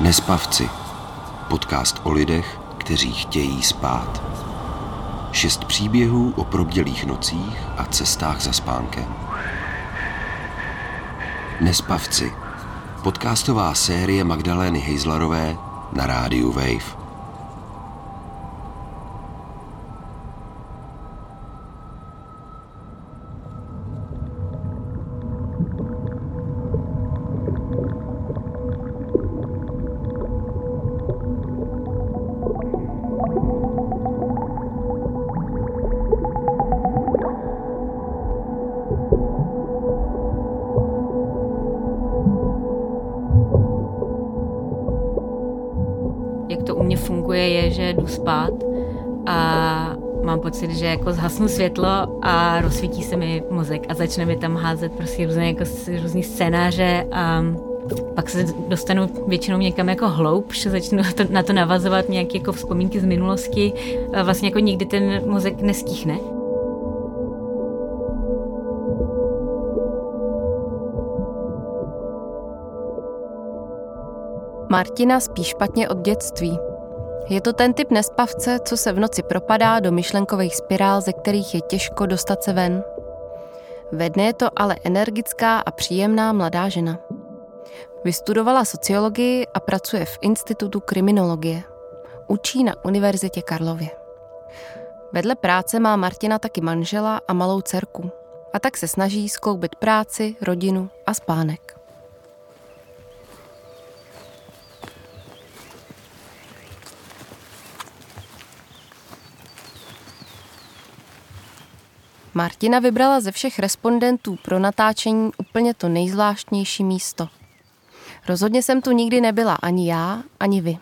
Nespavci. Podcast o lidech, kteří chtějí spát. Šest příběhů o probdělých nocích a cestách za spánkem. Nespavci. Podcastová série Magdalény Hejzlarové na rádiu Wave. Funguje, je, že jdu spát a mám pocit, že jako zhasnu světlo a rozsvítí se mi mozek a začne mi tam házet prostě různé jako různý scénáře a pak se dostanu většinou někam jako hloubš, začnu to, na to navazovat nějaké jako vzpomínky z minulosti. A vlastně jako nikdy ten mozek nestichne. Martina spí špatně od dětství. Je to ten typ nespavce, co se v noci propadá do myšlenkových spirál, ze kterých je těžko dostat se ven. Ve dne je to ale energická a příjemná mladá žena. Vystudovala sociologii a pracuje v Institutu kriminologie. Učí na Univerzitě Karlově. Vedle práce má Martina taky manžela a malou dcerku. A tak se snaží skloubit práci, rodinu a spánek. Martina vybrala ze všech respondentů pro natáčení úplně to nejzvláštnější místo. Rozhodně jsem tu nikdy nebyla ani já, ani vy.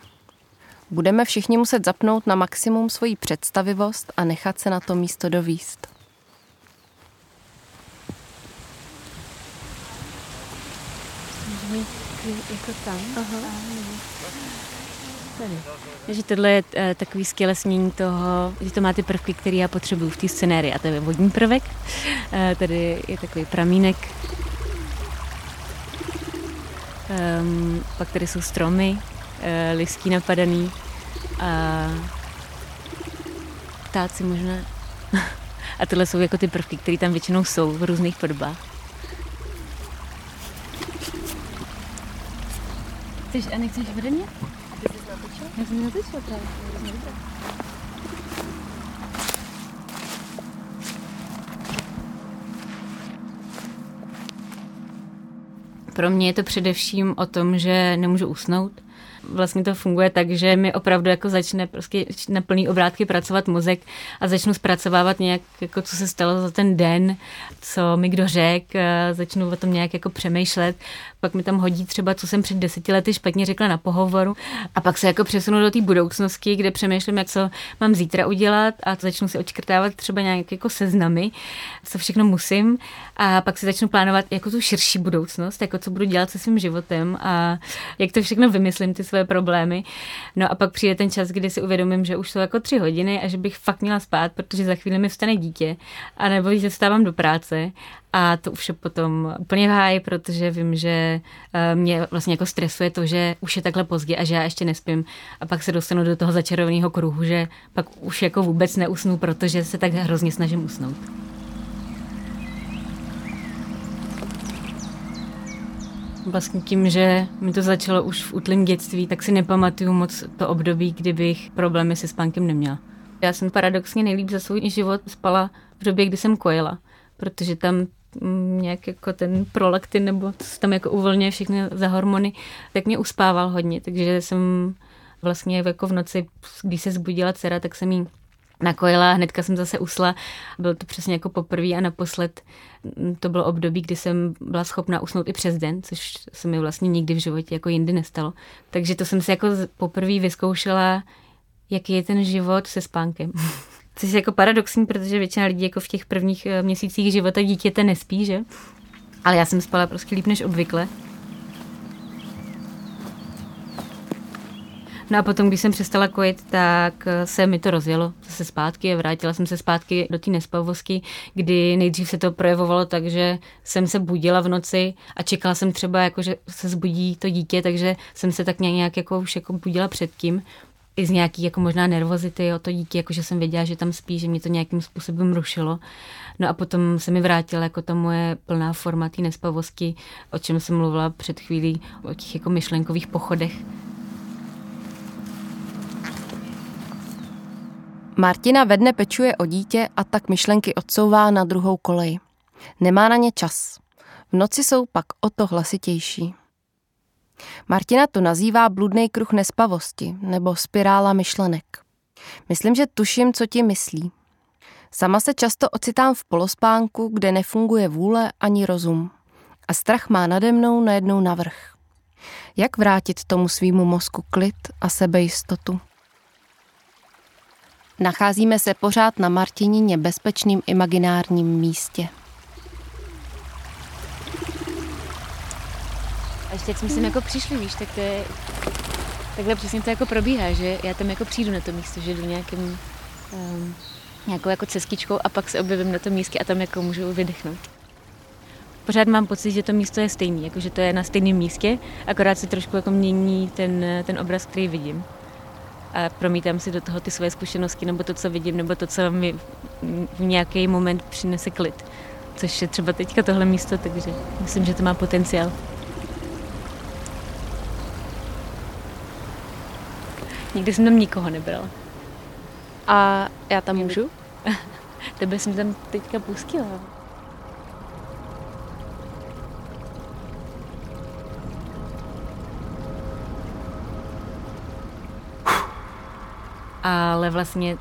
Budeme všichni muset zapnout na maximum svoji představivost a nechat se na to místo dovíst. Jako tam. Aha. Tady. Takže tohle je uh, takový stělesnění toho, že to má ty prvky, které já potřebuju v té scenérii. A to je vodní prvek. Uh, tady je takový pramínek. Um, pak tady jsou stromy, uh, listí napadaný a ptáci možná. a tohle jsou jako ty prvky, které tam většinou jsou v různých podobách. Chceš a nechceš vede mě? Pro mě je to především o tom, že nemůžu usnout, vlastně to funguje tak, že mi opravdu jako začne prostě na plný obrátky pracovat mozek a začnu zpracovávat nějak, jako co se stalo za ten den, co mi kdo řekl, začnu o tom nějak jako přemýšlet, pak mi tam hodí třeba, co jsem před deseti lety špatně řekla na pohovoru a pak se jako přesunu do té budoucnosti, kde přemýšlím, jak co mám zítra udělat a začnu si očkrtávat třeba nějak jako seznamy, co všechno musím a pak si začnu plánovat jako tu širší budoucnost, jako co budu dělat se svým životem a jak to všechno vymyslím, ty své problémy. No a pak přijde ten čas, kdy si uvědomím, že už jsou jako tři hodiny a že bych fakt měla spát, protože za chvíli mi vstane dítě, a že vstávám do práce a to už je potom úplně v háji, protože vím, že eh, mě vlastně jako stresuje to, že už je takhle pozdě a že já ještě nespím a pak se dostanu do toho začarovaného kruhu, že pak už jako vůbec neusnu, protože se tak hrozně snažím usnout. Vlastně tím, že mi to začalo už v útlém dětství, tak si nepamatuju moc to období, kdybych problémy se spánkem neměla. Já jsem paradoxně nejlíp za svůj život spala v době, kdy jsem kojila, protože tam nějak jako ten prolaktin nebo co tam jako uvolňuje všechny za hormony, tak mě uspával hodně, takže jsem vlastně jako v noci, když se zbudila dcera, tak jsem jí nakojila, hnedka jsem zase usla. Bylo to přesně jako poprvé a naposled to bylo období, kdy jsem byla schopna usnout i přes den, což se mi vlastně nikdy v životě jako jindy nestalo. Takže to jsem si jako poprvé vyzkoušela, jaký je ten život se spánkem. Což je jako paradoxní, protože většina lidí jako v těch prvních eh, měsících života dítěte nespí, že? Ale já jsem spala prostě líp než obvykle. No a potom, když jsem přestala kojit, tak se mi to rozjelo zase zpátky a vrátila jsem se zpátky do té nespavosti, kdy nejdřív se to projevovalo tak, že jsem se budila v noci a čekala jsem třeba, jako, že se zbudí to dítě, takže jsem se tak nějak jako už jako budila předtím i z nějaký jako možná nervozity o to dítě, jako že jsem věděla, že tam spí, že mě to nějakým způsobem rušilo. No a potom se mi vrátila jako ta moje plná forma té nespavosti, o čem jsem mluvila před chvílí, o těch jako myšlenkových pochodech. Martina ve dne pečuje o dítě a tak myšlenky odsouvá na druhou kolej. Nemá na ně čas. V noci jsou pak o to hlasitější. Martina to nazývá bludný kruh nespavosti nebo spirála myšlenek. Myslím, že tuším, co ti myslí. Sama se často ocitám v polospánku, kde nefunguje vůle ani rozum. A strach má nade mnou najednou navrh. Jak vrátit tomu svýmu mozku klid a sebejistotu? Nacházíme se pořád na Martinině bezpečným imaginárním místě. A ještě jak jsme sem jako přišli, víš, tak to je, takhle přesně to jako probíhá, že já tam jako přijdu na to místo, že jdu nějakým, um, nějakou jako cestičkou a pak se objevím na tom místě a tam jako můžu vydechnout. Pořád mám pocit, že to místo je stejný, jako že to je na stejném místě, akorát se trošku jako mění ten, ten obraz, který vidím. A promítám si do toho ty své zkušenosti, nebo to, co vidím, nebo to, co mi v nějaký moment přinese klid. Což je třeba teďka tohle místo, takže myslím, že to má potenciál. Nikdy jsem tam nikoho nebrala. A já tam můžu? Tebe jsem tam teďka pustila. Ale vlastně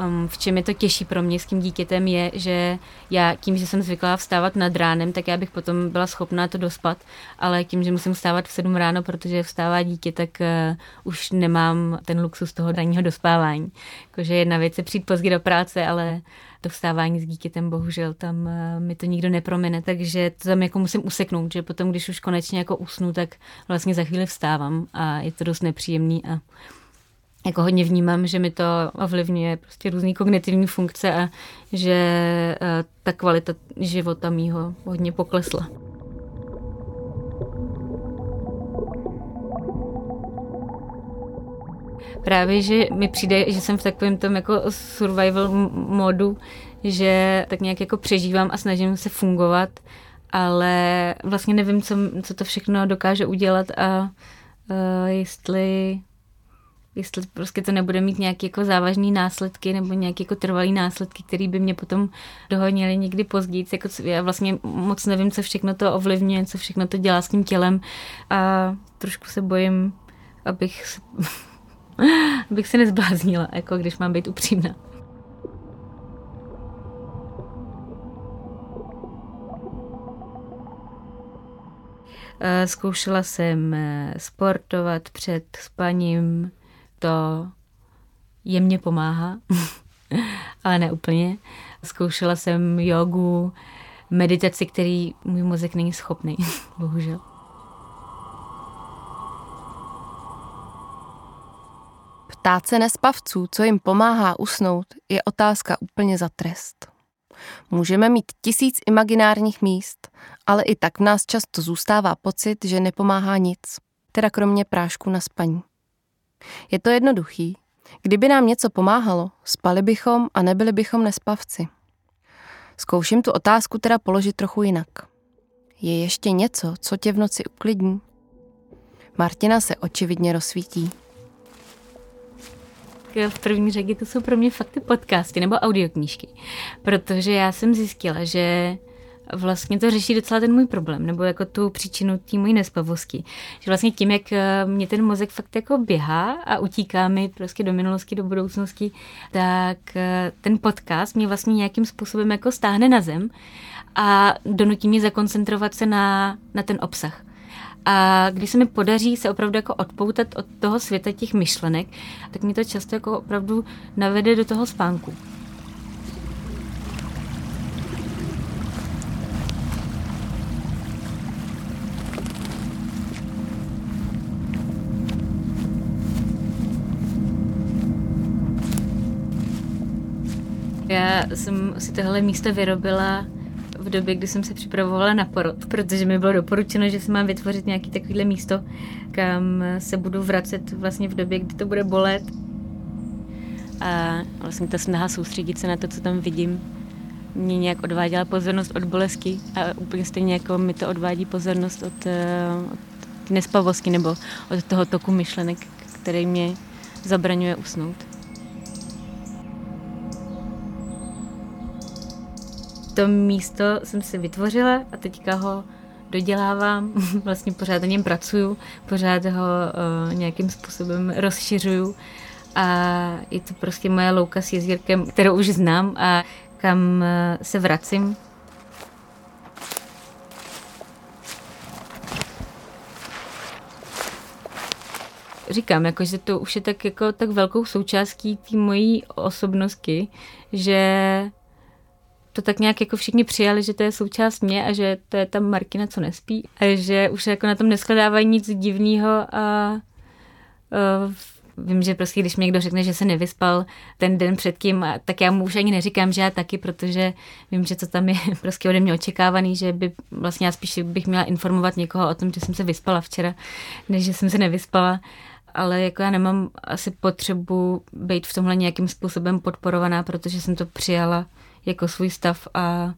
um, v čem je to těžší pro mě s tím dítětem je, že já tím, že jsem zvyklá vstávat nad ránem, tak já bych potom byla schopná to dospat, ale tím, že musím vstávat v 7 ráno, protože vstává dítě, tak uh, už nemám ten luxus toho ranního dospávání. Jakože jedna věc je přijít pozdě do práce, ale to vstávání s dítětem, bohužel tam uh, mi to nikdo nepromine, takže to tam jako musím useknout, že potom, když už konečně jako usnu, tak vlastně za chvíli vstávám a je to dost nepříjemný a jako hodně vnímám, že mi to ovlivňuje prostě různé kognitivní funkce a že eh, ta kvalita života mýho hodně poklesla. Právě, že mi přijde, že jsem v takovém tom jako survival modu, že tak nějak jako přežívám a snažím se fungovat, ale vlastně nevím, co, co to všechno dokáže udělat a uh, jestli jestli prostě to nebude mít nějaké jako závažné následky nebo nějaké jako trvalé následky, které by mě potom dohonily někdy později. Jako já vlastně moc nevím, co všechno to ovlivňuje, co všechno to dělá s tím tělem a trošku se bojím, abych se, abych se nezbláznila, jako když mám být upřímná. Eh, zkoušela jsem eh, sportovat před spaním, to jemně pomáhá, ale ne úplně. Zkoušela jsem jogu, meditaci, který můj mozek není schopný, bohužel. Ptát se nespavců, co jim pomáhá usnout, je otázka úplně za trest. Můžeme mít tisíc imaginárních míst, ale i tak v nás často zůstává pocit, že nepomáhá nic, teda kromě prášku na spaní. Je to jednoduchý. Kdyby nám něco pomáhalo, spali bychom a nebyli bychom nespavci. Zkouším tu otázku teda položit trochu jinak. Je ještě něco, co tě v noci uklidní? Martina se očividně rozsvítí. V první řadě to jsou pro mě fakt ty podcasty nebo audioknížky, protože já jsem zjistila, že vlastně to řeší docela ten můj problém, nebo jako tu příčinu té mojí nespavosti. Že vlastně tím, jak eh, mě ten mozek fakt jako běhá a utíká mi prostě do minulosti, do budoucnosti, tak eh, ten podcast mě vlastně nějakým způsobem jako stáhne na zem a donutí mě zakoncentrovat se na, na ten obsah. A když se mi podaří se opravdu jako odpoutat od toho světa těch myšlenek, tak mi to často jako opravdu navede do toho spánku. Já jsem si tohle místo vyrobila v době, kdy jsem se připravovala na porod, protože mi bylo doporučeno, že si mám vytvořit nějaký takovýhle místo, kam se budu vracet vlastně v době, kdy to bude bolet. A vlastně ta snaha soustředit se na to, co tam vidím, mě nějak odváděla pozornost od bolesti a úplně stejně jako mi to odvádí pozornost od, eh, od nespavosti nebo od toho toku myšlenek, který mě zabraňuje usnout. To místo jsem si vytvořila a teďka ho dodělávám, vlastně pořád na něm pracuju, pořád ho uh, nějakým způsobem rozšiřuju a je to prostě moje louka s jezírkem, kterou už znám a kam eh, se vracím. Říkám, jako, že to už je tak, jako, tak velkou součástí té mojí osobnosti, že to tak nějak jako všichni přijali, že to je součást mě a že to je ta Markina, co nespí. A že už jako na tom neskladávají nic divného a, a Vím, že prostě když mi někdo řekne, že se nevyspal ten den předtím, tak já mu už ani neříkám, že já taky, protože vím, že to tam je prostě ode mě očekávaný, že by vlastně já spíš bych měla informovat někoho o tom, že jsem se vyspala včera, než že jsem se nevyspala ale jako já nemám asi potřebu být v tomhle nějakým způsobem podporovaná, protože jsem to přijala jako svůj stav a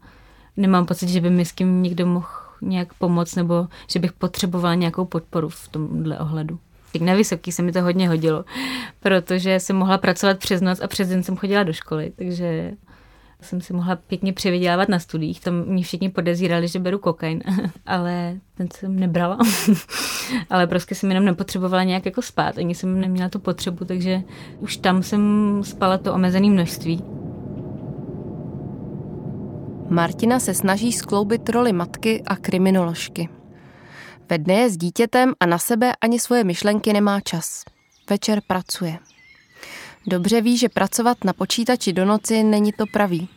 nemám pocit, že by mi s kým někdo mohl nějak pomoct nebo že bych potřebovala nějakou podporu v tomhle ohledu. Na vysoký se mi to hodně hodilo, protože jsem mohla pracovat přes noc a přes den jsem chodila do školy, takže jsem si mohla pěkně přivydělávat na studiích. Tam mě všichni podezírali, že beru kokain, ale ten jsem nebrala. ale prostě jsem jenom nepotřebovala nějak jako spát, ani jsem neměla tu potřebu, takže už tam jsem spala to omezené množství. Martina se snaží skloubit roli matky a kriminoložky. Ve dne je s dítětem a na sebe ani svoje myšlenky nemá čas. Večer pracuje. Dobře ví, že pracovat na počítači do noci není to pravý.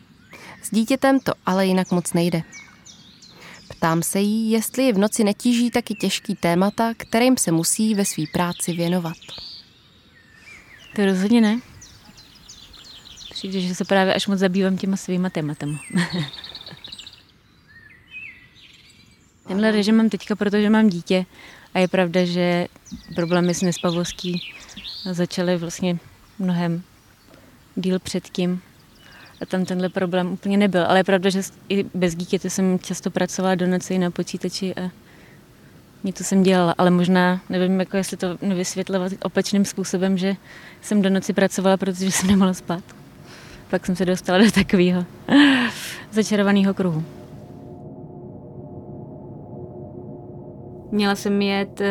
S dítětem to ale jinak moc nejde. Ptám se jí, jestli je v noci netíží taky těžký témata, kterým se musí ve své práci věnovat. To rozhodně ne. Přijde, že se právě až moc zabývám těma svýma tématama. Tenhle režim mám teďka, protože mám dítě a je pravda, že problémy s nespavostí začaly vlastně mnohem díl předtím. A tam tenhle problém úplně nebyl. Ale je pravda, že i bez dítěte jsem často pracovala do noci na počítači a něco jsem dělala, ale možná, nevím, jako jestli to nevysvětlovat opačným způsobem, že jsem do noci pracovala, protože jsem nemohla spát. Pak jsem se dostala do takového začarovaného kruhu. Měla jsem jet uh,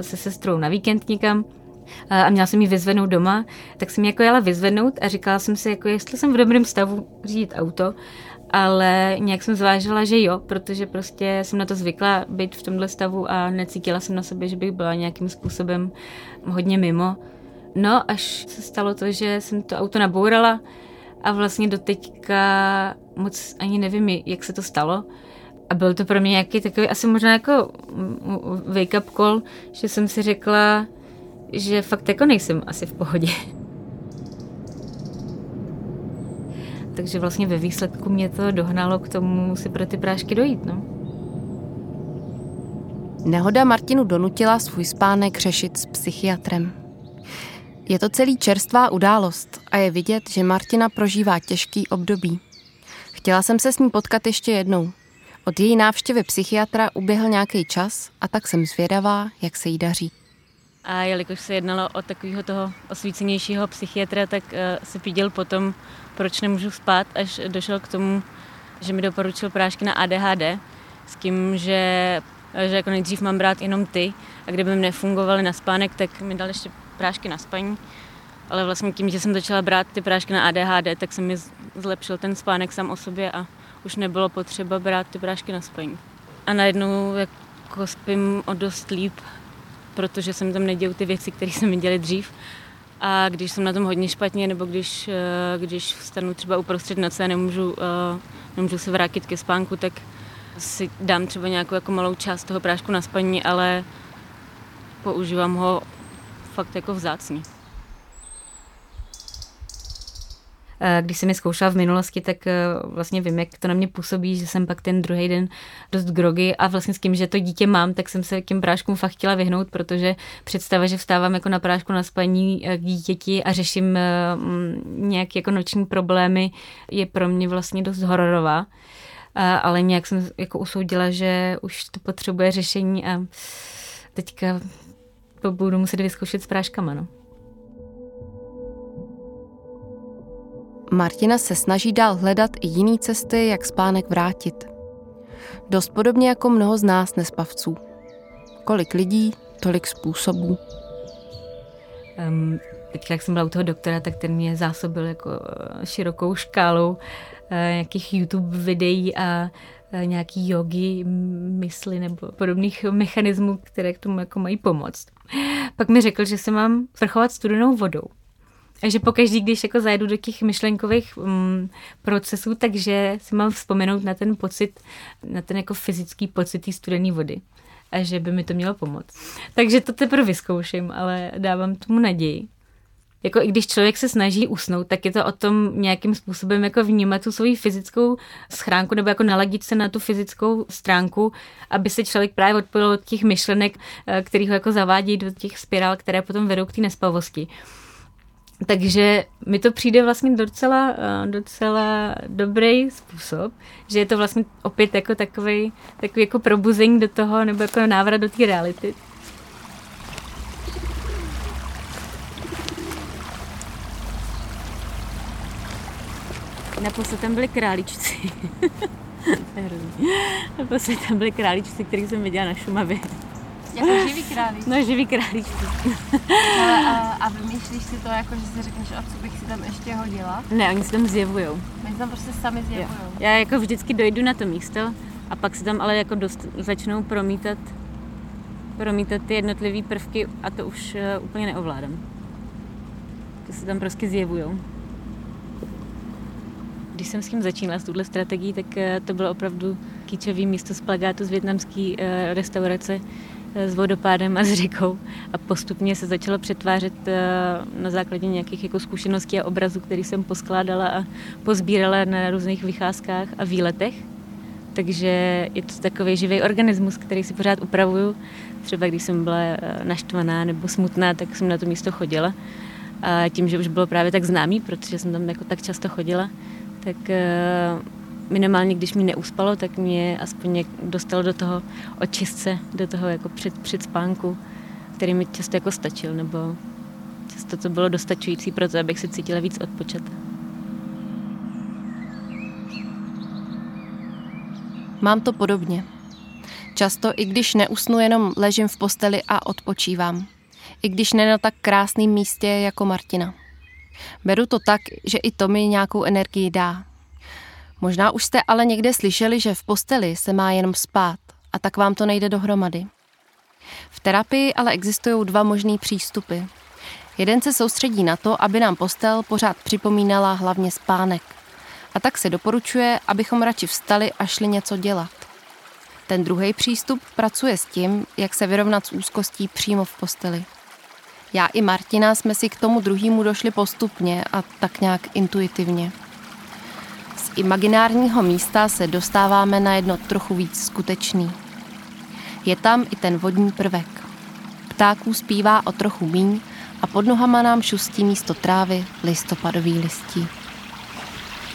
se sestrou na víkend někam a měla jsem ji vyzvednout doma, tak jsem ji jako jela vyzvednout a říkala jsem si, jako jestli jsem v dobrém stavu řídit auto, ale nějak jsem zvážila, že jo, protože prostě jsem na to zvykla být v tomhle stavu a necítila jsem na sebe, že bych byla nějakým způsobem hodně mimo. No, až se stalo to, že jsem to auto nabourala a vlastně doteďka moc ani nevím, jak se to stalo, a byl to pro mě nějaký takový, asi možná jako wake-up call, že jsem si řekla, že fakt jako nejsem asi v pohodě. Takže vlastně ve výsledku mě to dohnalo k tomu si pro ty prášky dojít, no. Nehoda Martinu donutila svůj spánek řešit s psychiatrem. Je to celý čerstvá událost a je vidět, že Martina prožívá těžký období. Chtěla jsem se s ní potkat ještě jednou, od její návštěvy psychiatra uběhl nějaký čas a tak jsem zvědavá, jak se jí daří. A jelikož se jednalo o takového toho osvícenějšího psychiatra, tak uh, se piděl potom, proč nemůžu spát, až došel k tomu, že mi doporučil prášky na ADHD, s tím, že, že jako nejdřív mám brát jenom ty a kdyby mi nefungovaly na spánek, tak mi dal ještě prášky na spaní. Ale vlastně tím, že jsem začala brát ty prášky na ADHD, tak se mi zlepšil ten spánek sám o sobě a už nebylo potřeba brát ty prášky na spaní. A najednou jako spím o dost líp, protože jsem tam nedělal ty věci, které jsem mi dřív. A když jsem na tom hodně špatně, nebo když, eh, když vstanu třeba uprostřed noci a nemůžu, eh, nemůžu se vrátit ke spánku, tak si dám třeba nějakou jako malou část toho prášku na spaní, ale používám ho fakt jako vzácně. Když jsem je zkoušela v minulosti, tak eh, vlastně vím, jak to na mě působí, že jsem pak ten druhý den dost grogy a vlastně s tím, že to dítě mám, tak jsem se těm práškům fakt chtěla vyhnout, protože představa, že vstávám jako na prášku na spaní eh, k dítěti a řeším nějaké jako noční problémy, je pro mě vlastně dost hororová. Ale nějak jsem jako usoudila, že už to potřebuje řešení a teďka to budu muset vyzkoušet s práškama. No. Martina se snaží dál hledat i jiné cesty, jak spánek vrátit. Dost podobně jako mnoho z nás nespavců. Kolik lidí, tolik způsobů. Um, teď, jak jsem byla u toho doktora, tak ten mě zásobil jako eh, širokou škálou uh, nějakých YouTube videí a nějaký jogy, mysli nebo podobných mechanismů, které k tomu jako mají pomoct. Pak mi řekl, že se mám sprchovat studenou vodou. A že pokaždý, když jako zajedu do těch myšlenkových um, procesů, takže si mám vzpomenout na ten pocit, na ten jako fyzický pocit studené vody. A že by mi to mělo pomoct. Takže to teprve vyzkouším, ale dávám tomu naději. Jako i když člověk se snaží usnout, tak je to o tom nějakým způsobem jako vnímat tu svoji fyzickou schránku nebo jako naladit se na tu fyzickou stránku, aby se člověk právě odpojil od těch myšlenek, eh, který ho jako zavádí do těch spirál, které potom vedou k té nespavosti. Takže mi to přijde vlastně docela, eh, docela dobrý způsob, že je to vlastně opět jako takový, takový jako probuzení do toho, nebo jako návrat do té reality. Naposled tam byli králíčci. Naposled tam byli králíčci, který jsem viděla na Šumavě. Jako živý králíček. No, živý králíček. Ale, a, a vymýšlíš si to jako, že si řekneš, a co bych si tam ještě hodila? Ne, oni se tam zjevujou. Oni se tam prostě sami zjevujou. Já jako vždycky dojdu na to místo a pak se tam ale jako dost začnou promítat promítat ty jednotlivé prvky a to už uh, úplně neovládám. To se tam prostě zjevujou. Když jsem s tím začínala, s tuhle strategií, tak uh, to bylo opravdu kýčový místo z plagátu z větnamské uh, restaurace, s vodopádem a s řekou a postupně se začalo přetvářet eh, na základě nějakých jako zkušeností a obrazů, který jsem poskládala a pozbírala na různých vycházkách a výletech. Takže je to takový živý organismus, který si pořád upravuju. Třeba když jsem byla eh, naštvaná nebo smutná, tak jsem na to místo chodila. A tím, že už bylo právě tak známý, protože jsem tam jako tak často chodila, tak eh, minimálně když mi neuspalo, tak mě aspoň dostalo do toho očistce, do toho jako před, před spánku, který mi často jako stačil, nebo často to bylo dostačující pro to, abych se cítila víc odpočat. Mám to podobně. Často, i když neusnu, jenom ležím v posteli a odpočívám. I když ne na tak krásném místě jako Martina. Beru to tak, že i to mi nějakou energii dá, Možná už jste ale někde slyšeli, že v posteli se má jenom spát a tak vám to nejde dohromady. V terapii ale existují dva možný přístupy. Jeden se soustředí na to, aby nám postel pořád připomínala hlavně spánek. A tak se doporučuje, abychom radši vstali a šli něco dělat. Ten druhý přístup pracuje s tím, jak se vyrovnat s úzkostí přímo v posteli. Já i Martina jsme si k tomu druhému došli postupně a tak nějak intuitivně imaginárního místa se dostáváme na jedno trochu víc skutečný. Je tam i ten vodní prvek. Ptáků zpívá o trochu míň a pod nohama nám šustí místo trávy listopadový listí.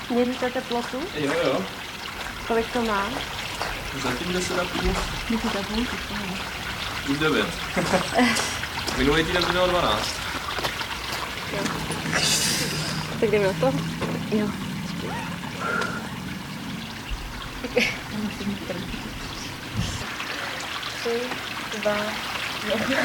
Měříte teplotu? Jo, jo. Kolik to má? Zatím 10 a půl. 10 a půl? Už 9. Minulý týden to bylo 12. Tak jdeme na to? Jo. Tři, dva, jedna.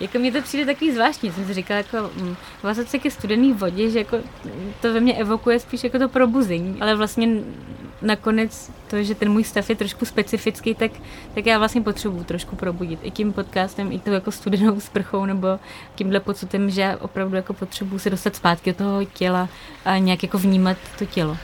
Jako mně to přijde takový zvláštní, jsem si říkala, jako mm, vázat se ke studený vodě, že jako to ve mně evokuje spíš jako to probuzení, ale vlastně nakonec to, že ten můj stav je trošku specifický, tak, tak já vlastně potřebuju trošku probudit. I tím podcastem, i tou jako studenou sprchou, nebo tímhle pocitem, že já opravdu jako potřebuju se dostat zpátky do toho těla a nějak jako vnímat to tělo.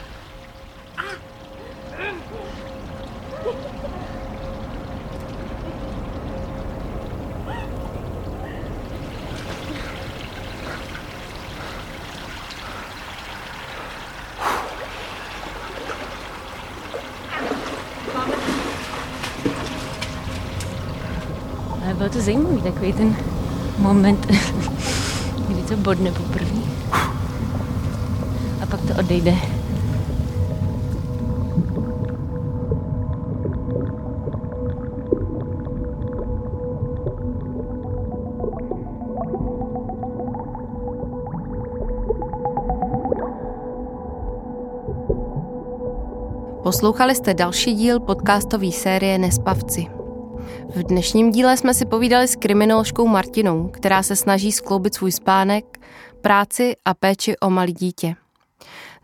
Bylo to zajímavý, takový ten moment, kdy to bodne poprvé. A pak to odejde. Poslouchali jste další díl podcastové série Nespavci. V dnešním díle jsme si povídali s kriminoložkou Martinou, která se snaží skloubit svůj spánek, práci a péči o malý dítě.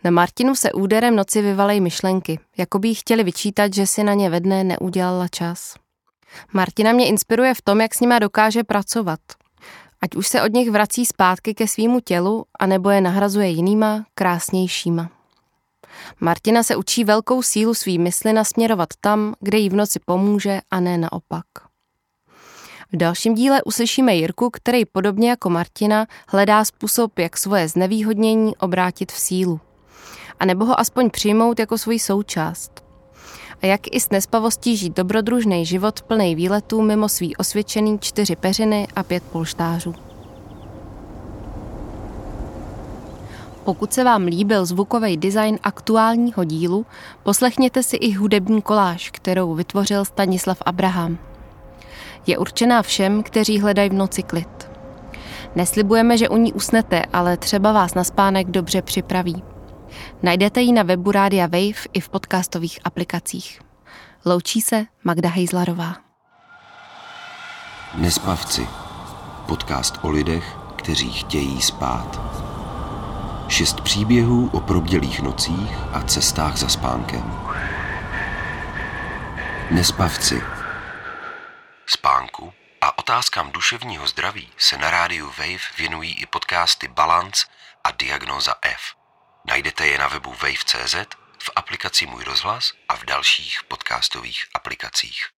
Na Martinu se úderem noci vyvalej myšlenky, jako by jí chtěli vyčítat, že si na ně ve dne neudělala čas. Martina mě inspiruje v tom, jak s nima dokáže pracovat. Ať už se od nich vrací zpátky ke svýmu tělu, anebo je nahrazuje jinýma, krásnějšíma. Martina se učí velkou sílu svý mysli nasměrovat tam, kde jí v noci pomůže a ne naopak. V dalším díle uslyšíme Jirku, který podobně jako Martina hledá způsob, jak svoje znevýhodnění obrátit v sílu. A nebo ho aspoň přijmout jako svůj součást. A jak i s nespavostí žít dobrodružný život plný výletů mimo svý osvědčený čtyři peřiny a pět polštářů. Pokud se vám líbil zvukový design aktuálního dílu, poslechněte si i hudební koláž, kterou vytvořil Stanislav Abraham. Je určená všem, kteří hledají v noci klid. Neslibujeme, že u ní usnete, ale třeba vás na spánek dobře připraví. Najdete ji na webu Rádia Wave i v podcastových aplikacích. Loučí se Magda Hejzlarová. Nespavci. Podcast o lidech, kteří chtějí spát. Šest příběhů o probdělých nocích a cestách za spánkem. Nespavci. Spánku a otázkám duševního zdraví se na rádiu Wave věnují i podcasty Balance a Diagnoza F. Najdete je na webu wave.cz, v aplikaci Můj rozhlas a v dalších podcastových aplikacích.